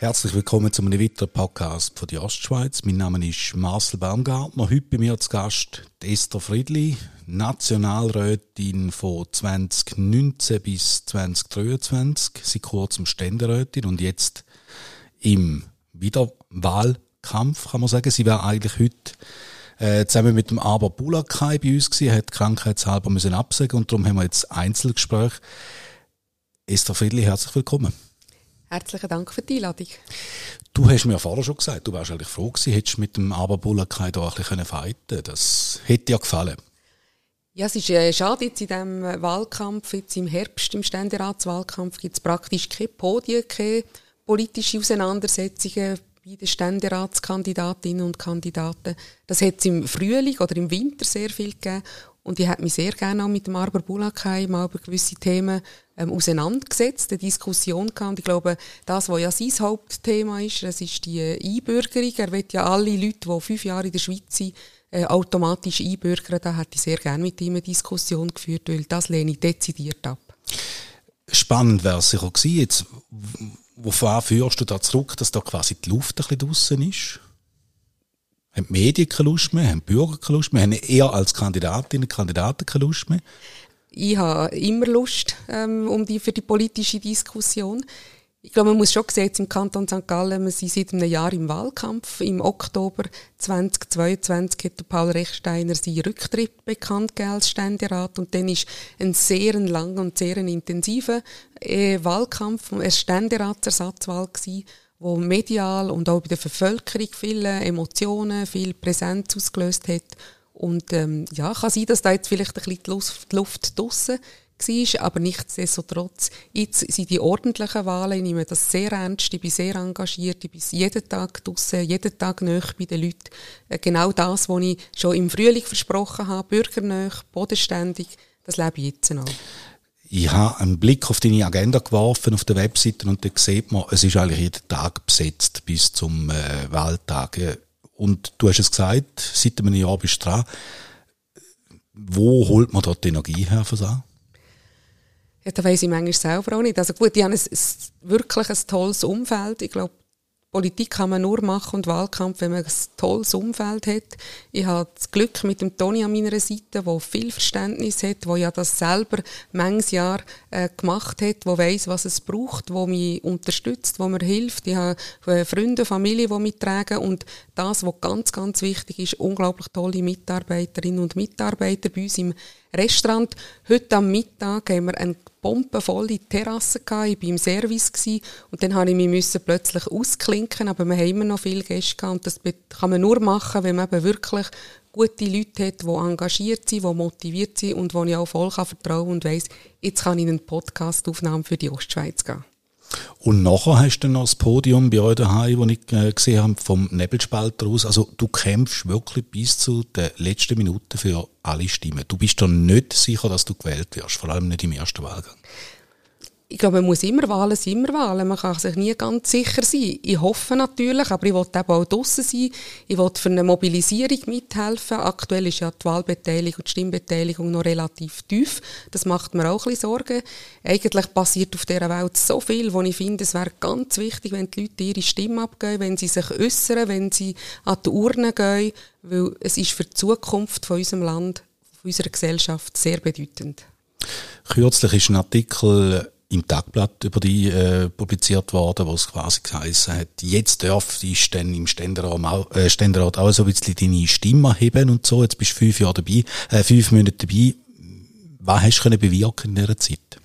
Herzlich willkommen zu einem weiteren Podcast von der Ostschweiz. Mein Name ist Marcel Baumgartner. Heute bei mir zu Gast Esther Friedli, Nationalrätin von 2019 bis 2023, sie kurzem Ständerätin und jetzt im Wiederwahlkampf, kann man sagen. Sie wäre eigentlich heute äh, zusammen mit dem Aber Bulakai bei uns gewesen, hat krankheitshalber müssen absagen und darum haben wir jetzt Einzelgespräch. Esther Friedli, herzlich willkommen. Herzlichen Dank für die Einladung. Du hast mir ja vorher schon gesagt, du wärst eigentlich froh gewesen, hättest mit dem Aberbullerkai da ein bisschen fighten Das hätte dir gefallen. Ja, es ist äh, schade, jetzt in diesem Wahlkampf, jetzt im Herbst, im Ständeratswahlkampf, gibt es praktisch keine Podien, keine politische Auseinandersetzungen bei den Ständeratskandidatinnen und Kandidaten. Das hat es im Frühling oder im Winter sehr viel gegeben. Und ich hätte mich sehr gerne auch mit dem Arber Bulakai mal über gewisse Themen ähm, auseinandergesetzt, eine Diskussion gehabt. Und ich glaube, das, was ja sein Hauptthema ist, das ist die Einbürgerung. Er will ja alle Leute, die fünf Jahre in der Schweiz sind, äh, automatisch einbürgern. Da hätte ich sehr gerne mit ihm eine Diskussion geführt, weil das lehne ich dezidiert ab. Spannend wäre es sicher gewesen, jetzt, wovon führst du da zurück, dass da quasi die Luft ein bisschen ist? Haben die Medien keine Lust mehr, haben die Bürger keine Lust mehr, haben eher als Kandidatinnen und Kandidaten keine Lust mehr? Ich habe immer Lust ähm, um die, für die politische Diskussion. Ich glaube, man muss schon sehen, im Kanton St. Gallen, wir sind seit einem Jahr im Wahlkampf. Im Oktober 2022 hat Paul Rechsteiner seinen Rücktritt bekannt gegeben als Ständerat und dann ist ein sehr langer und sehr intensiver äh, Wahlkampf, ein Ständeratsersatzwahl gewesen, wo medial und auch bei der Bevölkerung viele Emotionen, viel Präsenz ausgelöst hat. Und ähm, ja, kann sein, dass da jetzt vielleicht ein bisschen die Luft draussen war, aber nichtsdestotrotz, jetzt sind die ordentlichen Wahlen, ich nehme das sehr ernst, ich bin sehr engagiert, ich bin jeden Tag draussen, jeden Tag näher bei den Leuten. Äh, genau das, was ich schon im Frühling versprochen habe, bürgernäher, bodenständig, das lebe ich jetzt noch ich habe einen Blick auf deine Agenda geworfen auf der Webseite und da sieht man, es ist eigentlich jeden Tag besetzt bis zum äh, Wahltag. Und du hast es gesagt, seit einem Jahr bist du dran. Wo holt man dort die Energie her für das? Ja, das weiss ich manchmal selber auch nicht. Also gut, ich habe ein, wirklich ein tolles Umfeld. Ich glaube, Politik kann man nur machen und Wahlkampf, wenn man ein tolles Umfeld hat. Ich habe das Glück mit dem Toni an meiner Seite, der viel Verständnis hat, der ja das selber manches Jahr äh, gemacht hat, der weiß, was es braucht, der mich unterstützt, der mir hilft. Ich habe äh, Freunde, Familie, die mich tragen und das, was ganz, ganz wichtig ist, unglaublich tolle Mitarbeiterinnen und Mitarbeiter bei uns im Restaurant. Heute am Mittag haben wir eine bombenvolle Terrasse gehabt. Ich war im Service gewesen, und dann habe ich mich plötzlich ausklinken, aber wir haben immer noch viele Gäste gehabt und das kann man nur machen, wenn man eben wirklich gute Leute hat, die engagiert sind, die motiviert sind und wo ich auch voll vertrauen kann und weiss, jetzt kann ich in eine Podcast-Aufnahme für die Ostschweiz gehen. Und nachher hast du noch das Podium bei euch daheim, wo ich äh, gesehen habe, vom Nebelspalter aus. Also du kämpfst wirklich bis zu den letzten Minuten für alle Stimmen. Du bist doch nicht sicher, dass du gewählt wirst, vor allem nicht im ersten Wahlgang ich glaube, man muss immer Wahlen sind immer Wahlen. Man kann sich nie ganz sicher sein. Ich hoffe natürlich, aber ich will eben auch draussen sein. Ich will für eine Mobilisierung mithelfen. Aktuell ist ja die Wahlbeteiligung und die Stimmbeteiligung noch relativ tief. Das macht mir auch ein bisschen Sorgen. Eigentlich passiert auf dieser Welt so viel, wo ich finde, es wäre ganz wichtig, wenn die Leute ihre Stimme abgeben, wenn sie sich äußern, wenn sie an die Urne gehen, weil es ist für die Zukunft von unserem Land, von unserer Gesellschaft sehr bedeutend. Kürzlich ist ein Artikel im Tagblatt über die äh, publiziert worden, wo es quasi geheißen hat, jetzt darf ich dann im Ständerat äh, Ständerat auch so ein bisschen deine Stimme heben und so. Jetzt bist du fünf Jahre dabei, äh, fünf Monate dabei. Was hast du können bewirken in dieser Zeit?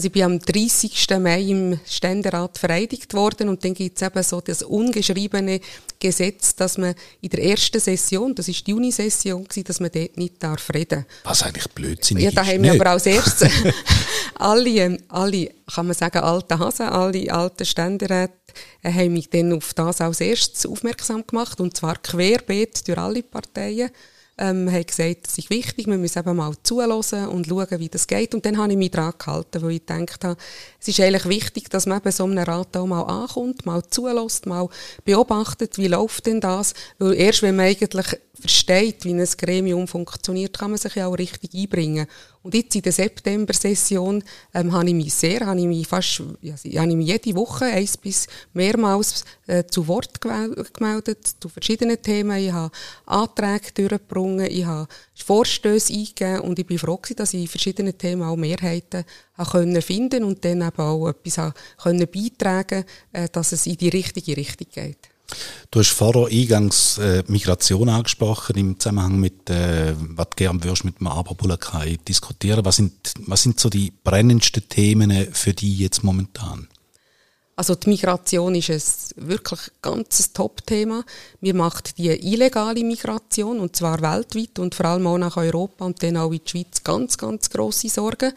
Also ich bin am 30. Mai im Ständerat vereidigt worden und dann gibt es eben so das ungeschriebene Gesetz, dass man in der ersten Session, das ist die Junisession, dass man dort nicht darf reden. Was eigentlich blödsinnig ist. Ja, da haben wir aber als erstes alle, alle, kann man sagen, alte Hasen, alle alten Ständeräte äh, haben mich dann auf das als erstes aufmerksam gemacht und zwar querbeet durch alle Parteien ähm, haben gesagt, das ist wichtig, wir müssen eben mal zuhören und schauen, wie das geht. Und dann habe ich mich dran gehalten, weil ich gedacht habe, es ist eigentlich wichtig, dass man bei so einem Rat auch mal ankommt, mal zulässt, mal beobachtet, wie läuft denn das, weil erst wenn man eigentlich versteht, wie ein Gremium funktioniert, kann man sich ja auch richtig einbringen. Und jetzt in der September-Session ähm, habe ich mich sehr, habe ich mich fast, ja, habe ich mich jede Woche eins bis mehrmals äh, zu Wort gemeldet zu verschiedenen Themen. Ich habe Anträge durchgebracht, ich habe Vorstöße eingegeben und ich bin froh gewesen, dass ich in verschiedenen Themen auch Mehrheiten können finden und dann eben auch etwas können beitragen, äh, dass es in die richtige Richtung geht. Du hast vorher eingangs äh, Migration angesprochen im Zusammenhang mit, äh, was du gerne würdest mit dem Aberbullerkei diskutieren. Was sind, was sind so die brennendsten Themen für dich jetzt momentan? Also die Migration ist ein wirklich ganz Top-Thema. Wir machen die illegale Migration und zwar weltweit und vor allem auch nach Europa und dann auch in die Schweiz ganz, ganz grosse Sorgen.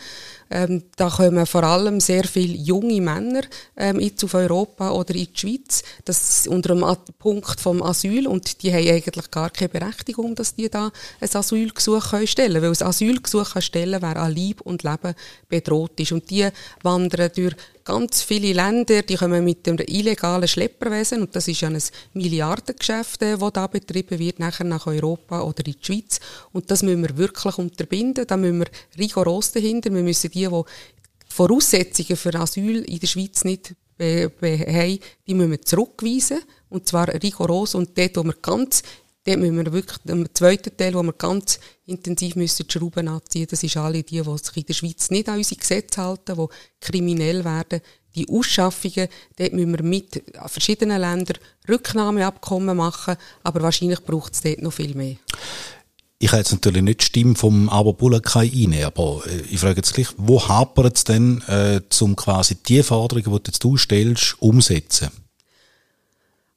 Ähm, da kommen vor allem sehr viele junge Männer ähm, jetzt auf Europa oder in die Schweiz. Das ist unter dem Punkt vom Asyl und die haben eigentlich gar keine Berechtigung, dass die da ein Asylgesuch können stellen können. Weil ein Asylgesuch stellen wer an Leib und Leben bedroht ist. Und die wandern durch ganz viele Länder, die kommen mit dem illegalen Schlepperwesen, und das ist ja ein Milliardengeschäft, das äh, da betrieben wird, nachher nach Europa oder in die Schweiz. Und das müssen wir wirklich unterbinden, da müssen wir rigoros dahinter, wir müssen die, die Voraussetzungen für Asyl in der Schweiz nicht haben, die müssen wir zurückweisen. Und zwar rigoros. Und dort, wo wir ganz, dort müssen wir wirklich, im zweiten Teil, wo wir ganz intensiv müssen die Schrauben anziehen, das ist alle die, die sich in der Schweiz nicht an unsere Gesetze halten, die kriminell werden. Die Ausschaffungen, dort müssen wir mit verschiedenen Ländern Rücknahmeabkommen machen, aber wahrscheinlich braucht es dort noch viel mehr. Ich habe jetzt natürlich nicht die Stimme vom Aber Bulakai rein, aber äh, ich frage jetzt gleich, wo hapert es denn, äh, um quasi die Forderungen, die jetzt du stellst, umsetzen?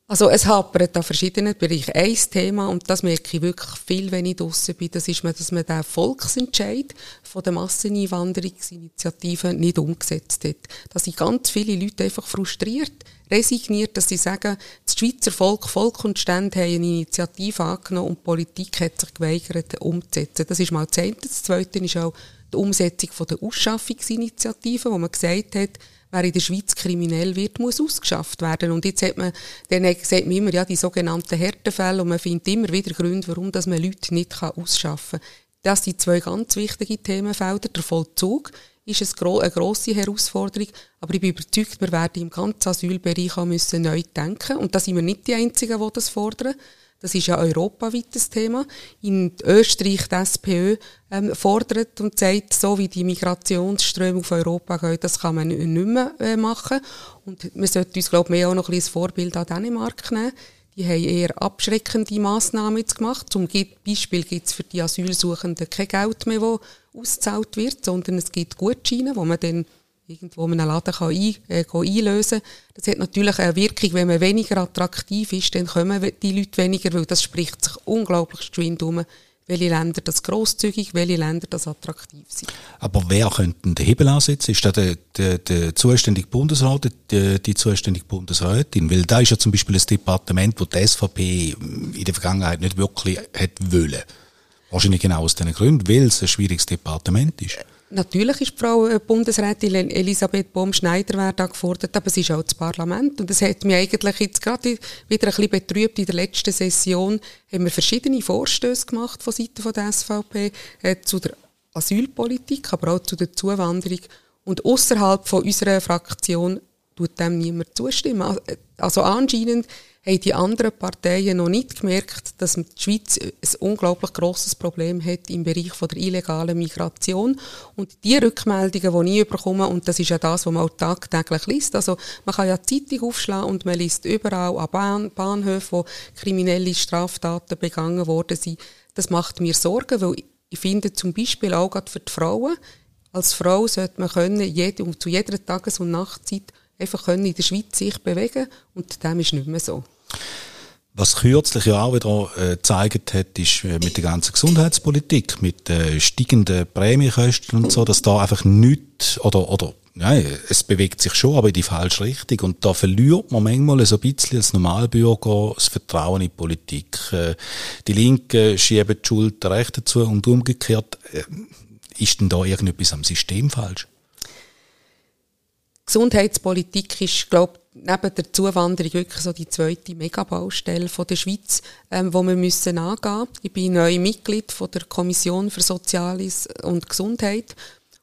Also es hapert an verschiedenen Bereichen. Ein Thema, und das merke ich wirklich viel, wenn ich draussen bin, das ist, dass man den Volksentscheid von der Masseneinwanderungsinitiative nicht umgesetzt hat. Da sind ganz viele Leute einfach frustriert, resigniert, dass sie sagen, das Schweizer Volk, Volk und Stände haben eine Initiative angenommen und die Politik hat sich geweigert, umzusetzen. Das ist mal das eine. Das zweite ist auch die Umsetzung von der Ausschaffungsinitiative, wo man gesagt hat, wer in der Schweiz kriminell wird, muss ausgeschafft werden. Und jetzt hat man, dann sagt man immer, ja, die sogenannten Härtefälle, und man findet immer wieder Gründe, warum dass man Leute nicht ausschaffen kann. Das sind zwei ganz wichtige Themenfelder. Der Vollzug ist eine grosse Herausforderung, aber ich bin überzeugt, wir werden im ganzen Asylbereich auch müssen neu denken. Und da sind wir nicht die Einzigen, die das fordern. Das ist ja europaweites Thema. In Österreich die SPÖ ähm, fordert und sagt, so wie die Migrationsströme auf Europa gehen, das kann man nicht mehr äh, machen. Und wir sollten uns, glaube ich, mehr auch noch ein bisschen Vorbild an Dänemark nehmen. Die haben eher abschreckende Massnahmen jetzt gemacht. Zum Beispiel gibt es für die Asylsuchenden kein Geld mehr, das ausgezahlt wird, sondern es gibt Gutscheine, wo man dann irgendwo in einem Laden kann ein, äh, einlösen kann. Das hat natürlich eine Wirkung, wenn man weniger attraktiv ist, dann kommen die Leute weniger, weil das spricht sich unglaublich geschwind um, welche Länder das grosszügig, welche Länder das attraktiv sind. Aber wer könnte den Hebel ansetzen? Ist das der, der, der zuständige Bundesrat, die, die zuständige Bundesrätin? Weil da ist ja zum Beispiel ein Departement, das die SVP in der Vergangenheit nicht wirklich hat wollen. Wahrscheinlich genau aus diesen Gründen, weil es ein schwieriges Departement ist. Natürlich ist die Frau äh, Bundesrätin Elisabeth Baum-Schneider da gefordert, aber es ist auch das Parlament. Und es hat mich eigentlich jetzt gerade wieder ein bisschen betrübt. In der letzten Session haben wir verschiedene Vorstöße gemacht von Seiten der SVP äh, zu der Asylpolitik, aber auch zu der Zuwanderung. Und außerhalb von unserer Fraktion tut dem niemand zustimmen. Also anscheinend haben die anderen Parteien noch nicht gemerkt, dass die Schweiz ein unglaublich grosses Problem hat im Bereich von der illegalen Migration. Und die Rückmeldungen, die ich bekomme, und das ist ja das, was man auch tagtäglich liest, also man kann ja die Zeitung aufschlagen und man liest überall an Bahn Bahnhöfen, wo kriminelle Straftaten begangen worden sind. Das macht mir Sorgen, weil ich finde zum Beispiel auch gerade für die Frauen, als Frau sollte man können, jede, zu jeder Tages- und Nachtzeit einfach können in der Schweiz sich bewegen und dem ist nicht mehr so. Was kürzlich ja auch wieder äh, gezeigt hat, ist äh, mit der ganzen Gesundheitspolitik, mit äh, steigenden Prämiekosten und so, dass da einfach nichts oder, oder Nein, es bewegt sich schon, aber in die falsche Richtung. Und da verliert man manchmal so ein bisschen als Normalbürger das Vertrauen in die Politik. Äh, die Linken schieben die Schuld der Rechten zu und umgekehrt. Äh, ist denn da irgendetwas am System falsch? Gesundheitspolitik ist, glaube neben der Zuwanderung wirklich so die zweite Megabaustelle von der Schweiz, ähm, wo wir müssen angehen. Ich bin neu Mitglied von der Kommission für Soziales und Gesundheit.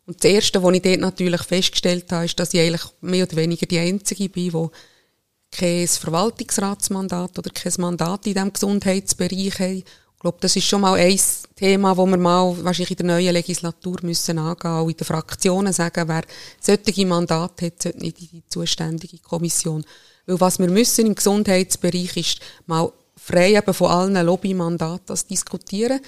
Und das Erste, was ich dort natürlich festgestellt habe, ist, dass ich eigentlich mehr oder weniger die Einzige bin, die kein Verwaltungsratsmandat oder kein Mandat in diesem Gesundheitsbereich haben glaube, das ist schon mal ein Thema, wo wir mal wahrscheinlich in der neuen Legislatur müssen angehen, auch in den Fraktionen sagen, wer solche Mandate hat, sollte nicht in die zuständige Kommission. Weil was wir müssen im Gesundheitsbereich ist mal frei eben von allen Lobbymandaten diskutieren.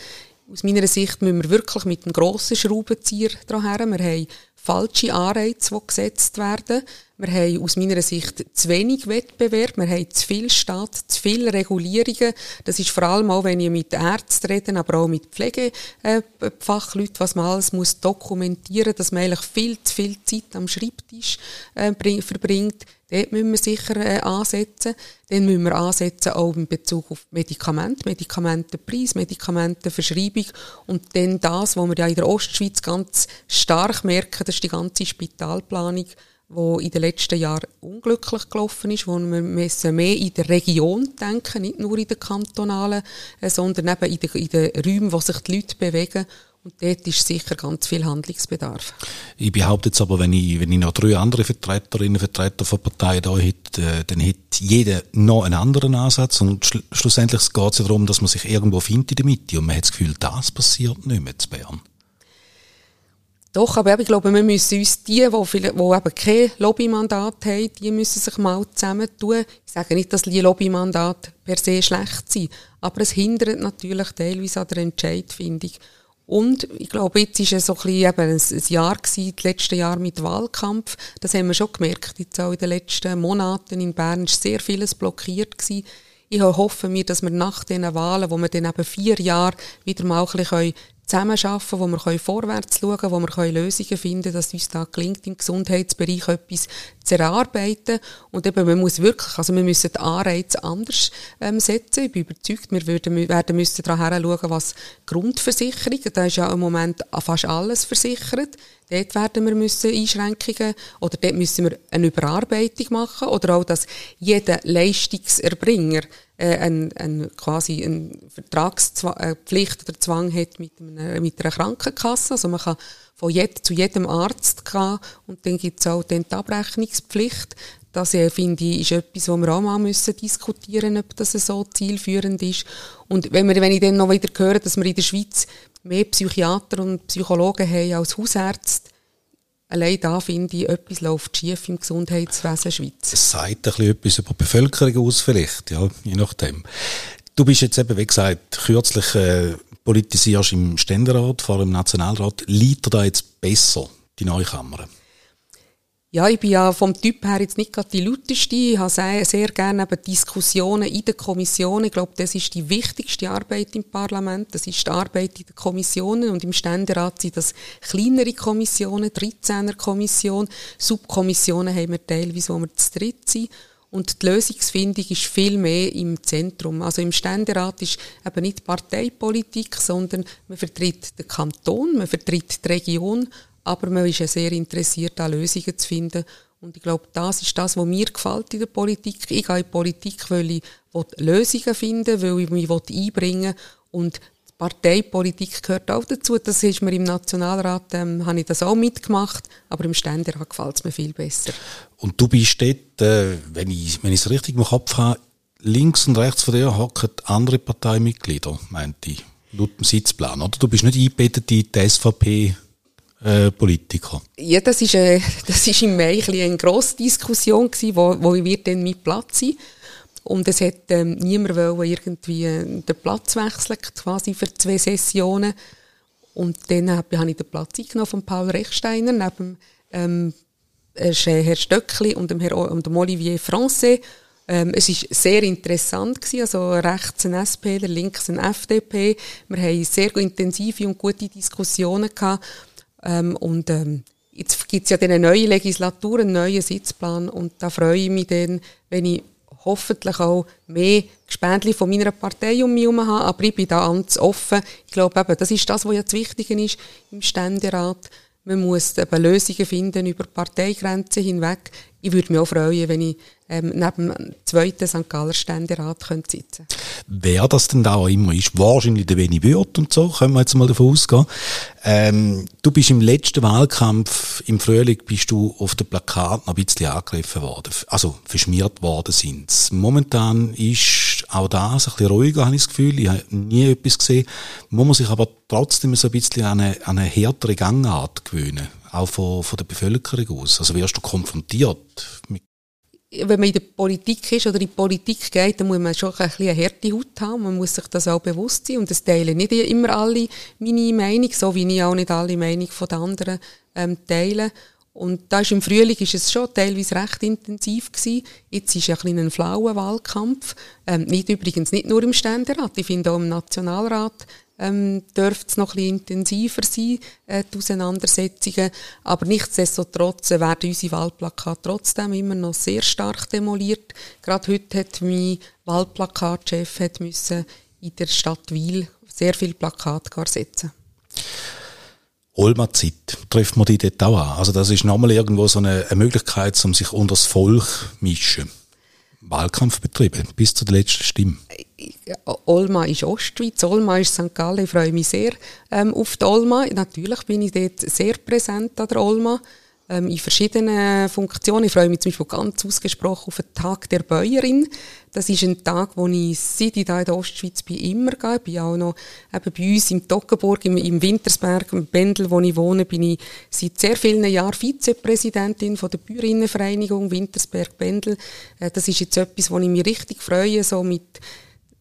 Aus meiner Sicht müssen wir wirklich mit einem grossen Schraubenzieher dran Wir haben falsche Anreize, die gesetzt werden. Wir haben aus meiner Sicht zu wenig Wettbewerb, wir haben zu viel Staat, zu viele Regulierungen. Das ist vor allem auch, wenn ich mit Ärzten rede, aber auch mit Pflegefachleuten, was man alles muss dokumentieren muss, dass man eigentlich viel zu viel Zeit am Schreibtisch äh, verbringt. Dort müssen wir sicher äh, ansetzen. Dann müssen wir ansetzen auch in Bezug auf Medikamente, Medikamentenpreis, Medikamentenverschreibung und dann das, was wir ja in der Ostschweiz ganz stark merken, das ist die ganze Spitalplanung, wo in den letzten Jahren unglücklich gelaufen ist, wo wir müssen mehr in der Region denken, nicht nur in den kantonalen, äh, sondern eben in den, in den Räumen, wo sich die Leute bewegen und dort ist sicher ganz viel Handlungsbedarf. Ich behaupte jetzt aber, wenn ich, wenn ich noch drei andere Vertreterinnen und Vertreter von Parteien da hätte, äh, dann hätte jeder noch einen anderen Ansatz und schl schlussendlich geht es ja darum, dass man sich irgendwo findet in der Mitte und man hat das Gefühl, das passiert nicht mehr zu Bern. Doch, aber ich glaube, wir müssen uns die, die, die eben kein Lobbymandat haben, die müssen sich mal zusammentun. Ich sage nicht, dass die Lobbymandate per se schlecht sind, aber es hindert natürlich teilweise an der Entscheidfindung. Und ich glaube, jetzt war es so ein, eben ein, Jahr gewesen, das letzte Jahr mit Wahlkampf. Das haben wir schon gemerkt. Jetzt auch in den letzten Monaten in Bern war sehr vieles blockiert gewesen. Ich hoffe mir, dass wir nach diesen Wahlen, wo wir dann eben vier Jahre wieder mal ein bisschen zusammenarbeiten, wo wir vorwärts schauen können, wo wir Lösungen finden können, dass uns da gelingt, im Gesundheitsbereich etwas zu erarbeiten. Und eben, man muss wirklich, also wir müssen die Anreize anders ähm, setzen. Ich bin überzeugt, wir würden, werden müssen daran schauen, was Grundversicherung, da ist ja im Moment fast alles versichert. Dort werden wir müssen Einschränkungen oder dort müssen wir eine Überarbeitung machen oder auch, dass jeder Leistungserbringer äh, ein, ein, quasi eine Vertragspflicht oder Zwang hat mit, einer, mit einer Krankenkasse. Also man kann von jed, zu jedem Arzt gehen und dann gibt es auch dann die Abrechnungspflicht. Das äh, finde ich ist etwas, wo wir auch mal müssen diskutieren, ob das so zielführend ist. Und wenn, wir, wenn ich dann noch wieder höre, dass wir in der Schweiz mehr Psychiater und Psychologen haben als Hausärzte, Allein da finde ich, etwas läuft schief im Gesundheitswesen Schweiz. Es sagt ein bisschen etwas über die Bevölkerung aus vielleicht, ja, je nachdem. Du bist jetzt eben, wie gesagt, kürzlich äh, politisierst im Ständerat, vor allem im Nationalrat. Liegt da jetzt besser, die neue Kammer? Ja, ich bin ja vom Typ her jetzt nicht gerade die lauteste. Ich habe sehr, sehr gerne eben Diskussionen in der Kommission. Ich glaube, das ist die wichtigste Arbeit im Parlament. Das ist die Arbeit in den Kommissionen. Und im Ständerat sind das kleinere Kommissionen, 13er Kommission. Subkommissionen haben wir teilweise, wo wir zu dritt sind. Und die Lösungsfindung ist viel mehr im Zentrum. Also im Ständerat ist eben nicht Parteipolitik, sondern man vertritt den Kanton, man vertritt die Region, aber man ist ja sehr interessiert, an Lösungen zu finden. Und ich glaube, das ist das, was mir gefällt in der Politik. Ich gehe in die Politik, weil ich Lösungen finden will, weil ich mich einbringen will. Und die Parteipolitik gehört auch dazu. Das ist mir im Nationalrat, ähm, habe ich das auch mitgemacht, aber im Ständerat gefällt es mir viel besser. Und du bist dort, äh, wenn ich es richtig im Kopf habe, links und rechts von dir hocken andere Parteimitglieder, meinte ich, laut dem Sitzplan, oder? Du bist nicht eingebettet in die SVP äh, Politiker? Ja, das ist, äh, das ist im Mai ein eine grosse Diskussion gewesen, wo, wo wir dann mit Platz sind. Und es hat ähm, niemand wollen irgendwie äh, den Platz wechseln, quasi für zwei Sessionen. Und dann habe ich den Platz eingenommen von Paul Rechsteiner neben ähm, äh, Herr Stöckli und dem, Herr, und dem Olivier Francais. Ähm, es war sehr interessant gewesen, also rechts ein SP, links ein FDP. Wir haben sehr intensive und gute Diskussionen gehabt. Ähm, und ähm, jetzt gibt es ja eine neue Legislatur, einen neuen Sitzplan und da freue ich mich dann, wenn ich hoffentlich auch mehr Gespendli von meiner Partei um mich herum habe, aber ich bin da ganz offen. Ich glaube eben, das ist das, was ja das Wichtige ist im Ständerat. Man muss eben Lösungen finden über Parteigrenzen hinweg. Ich würde mich auch freuen, wenn ich ähm, neben dem zweiten St. Galler Ständerat könnte sitzen Wer das denn da auch immer ist, wahrscheinlich der Benny Würth und so, können wir jetzt mal davon ausgehen. Ähm, du bist im letzten Wahlkampf im Frühling bist du auf dem Plakat noch ein bisschen angegriffen worden, also verschmiert worden sind. Momentan ist auch das ein bisschen ruhiger, habe ich das Gefühl. Ich habe nie etwas gesehen. Muss man sich aber trotzdem so ein bisschen an eine, an eine härtere Gangart gewöhnen, auch von, von der Bevölkerung aus. Also wirst du konfrontiert mit wenn man in der Politik ist oder in die Politik geht, dann muss man schon ein bisschen eine harte Haut haben. Man muss sich das auch bewusst sein. Und es teilen nicht immer alle meine Meinung, so wie ich auch nicht alle Meinung von den anderen ähm, teile. Und da ist im Frühling ist es schon teilweise recht intensiv gewesen. Jetzt ist ja ein ein flauer Wahlkampf. Ähm, nicht übrigens nicht nur im Ständerat. Ich finde auch im Nationalrat ähm, dürfte es noch ein bisschen intensiver sein, äh, die Auseinandersetzungen. Aber nichtsdestotrotz äh, werden unsere Wahlplakate trotzdem immer noch sehr stark demoliert. Gerade heute hat mein Wahlplakatchef hat müssen in der Stadt Wil sehr viele Plakate setzen. Olma-Zeit, trifft man die dort auch an? Also das ist nochmal irgendwo so eine, eine Möglichkeit, um sich unter das Volk zu mischen. Wahlkampf betrieben, bis zu der letzten Stimme. Olma ist Ostschweiz, Olma ist St. Gallen. Ich freue mich sehr ähm, auf die Olma. Natürlich bin ich dort sehr präsent an der Olma ähm, in verschiedenen Funktionen. Ich freue mich zum Beispiel ganz ausgesprochen auf den Tag der Bäuerin. Das ist ein Tag, wo ich, seit ich da in der Ostschweiz bin, immer gehe. Ich bin auch noch eben bei uns im Toggenburg, im, im Wintersberg, im Bendel, wo ich wohne, bin ich seit sehr vielen Jahren Vizepräsidentin von der Bäuerinnenvereinigung Wintersberg-Bendel. Äh, das ist jetzt etwas, wo ich mich richtig freue, so mit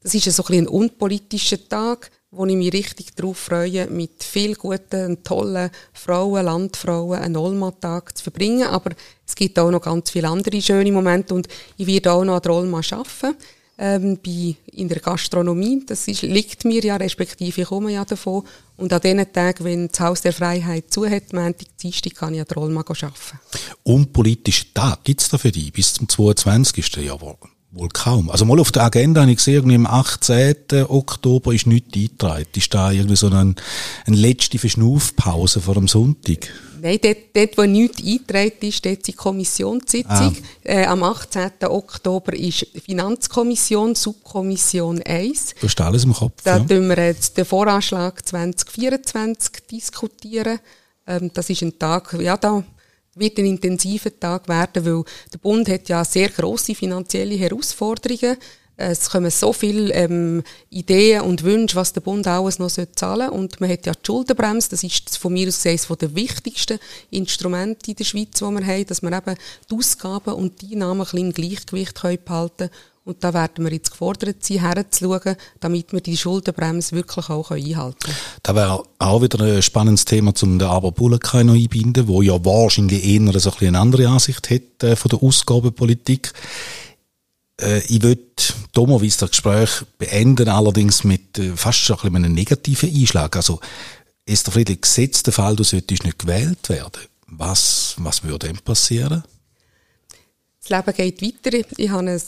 das ist so ein, ein unpolitischer Tag, wo ich mich richtig darauf freue, mit viel guten, tollen Frauen, Landfrauen einen Olma-Tag zu verbringen. Aber es gibt auch noch ganz viele andere schöne Momente und ich werde auch noch an der Olma arbeiten. Ähm, bei, in der Gastronomie. Das ist, liegt mir ja, respektive ich komme ja davon. Und an diesen Tagen, wenn das Haus der Freiheit zu hat, Montag, Dienstag, kann ich an der Olma arbeiten. Unpolitischer Tag gibt es da für dich bis zum 22. Jahr? Wohl kaum. Also mal auf der Agenda habe ich gesehen, irgendwie am 18. Oktober ist nichts eingetragen. Ist da irgendwie so eine, eine letzte Verschnaufpause vor dem Sonntag? Nein, dort, dort wo nichts eingetragen ist, dort ist die Kommissionssitzung. Ah. Äh, am 18. Oktober ist Finanzkommission, Subkommission 1. Du hast alles im Kopf, Da ja. wir jetzt den Voranschlag 2024 diskutieren. Ähm, das ist ein Tag, ja, da wird ein intensiver Tag werden, weil der Bund hat ja sehr große finanzielle Herausforderungen. Es kommen so viele ähm, Ideen und Wünsche, was der Bund alles noch zahlen soll. Und man hat ja die Schuldenbremse, das ist von mir aus eines der wichtigsten Instrumente in der Schweiz, die wir haben, dass wir eben die Ausgaben und die Einnahmen ein bisschen im Gleichgewicht behalten können und da werden wir jetzt gefordert sein, herzuschauen, damit wir die Schuldenbremse wirklich auch einhalten können. Da wäre auch wieder ein spannendes Thema, um den Aber Bullekai noch einbinden, wo ja wahrscheinlich eher so ein eine andere Ansicht hat äh, von der Ausgabenpolitik. Äh, ich würde dummerweise das Gespräch beenden, allerdings mit äh, fast schon ein einem negativen Einschlag. Also, ist der Friedrich gesetzt der Fall, du solltest nicht gewählt werden. Was, was würde denn passieren? Das Leben geht weiter. Ich habe ein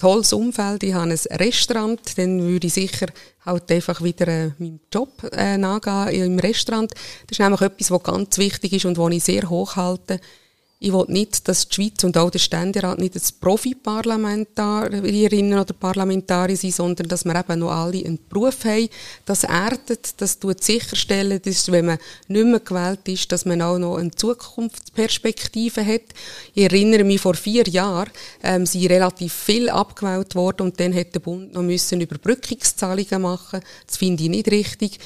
tolles Umfeld, ich habe ein Restaurant, dann würde ich sicher halt einfach wieder äh, meinem Job äh, nachgehen im Restaurant. Das ist nämlich etwas, was ganz wichtig ist und was ich sehr hoch halte. Ich will nicht, dass die Schweiz und auch der Ständerat nicht ein Profi-Parlamentarierinnen oder Parlamentarier sind, sondern dass wir eben noch alle einen Beruf haben. Das erdet, das tut sicherstellen, dass, wenn man nicht mehr gewählt ist, dass man auch noch eine Zukunftsperspektive hat. Ich erinnere mich, vor vier Jahren ähm, sind relativ viel abgewählt worden und dann hat der Bund noch müssen Überbrückungszahlungen machen. Das finde ich nicht richtig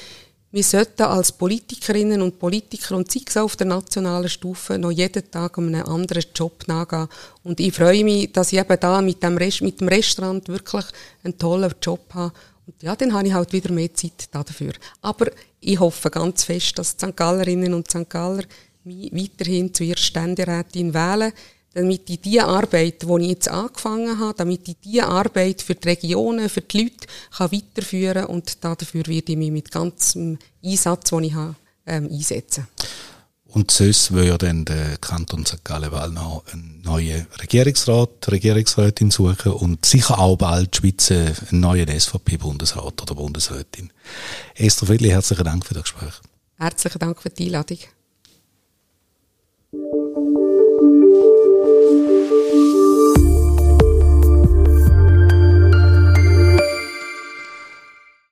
wir sollten als Politikerinnen und Politiker und sei es auf der nationalen Stufe noch jeden Tag um einen anderen Job nachgehen. Und ich freue mich, dass ich eben da mit dem, Rest, mit dem Restaurant wirklich einen tollen Job habe. Und ja, dann habe ich halt wieder mehr Zeit dafür. Aber ich hoffe ganz fest, dass die St. Gallerinnen und St. Galler mich weiterhin zu ihrer Ständerätin wählen damit ich die Arbeit, die ich jetzt angefangen habe, damit ich die Arbeit für die Regionen, für die Leute kann weiterführen und dafür werde ich mich mit ganzem Einsatz, den ich habe, ähm, einsetzen. Und sonst will ja dann der Kanton St. Gallen noch einen neuen Regierungsrat, Regierungsrätin suchen und sicher auch bald die Schweiz einen neuen SVP-Bundesrat oder Bundesrätin. Esther Friedli, herzlichen Dank für das Gespräch. Herzlichen Dank für die Einladung.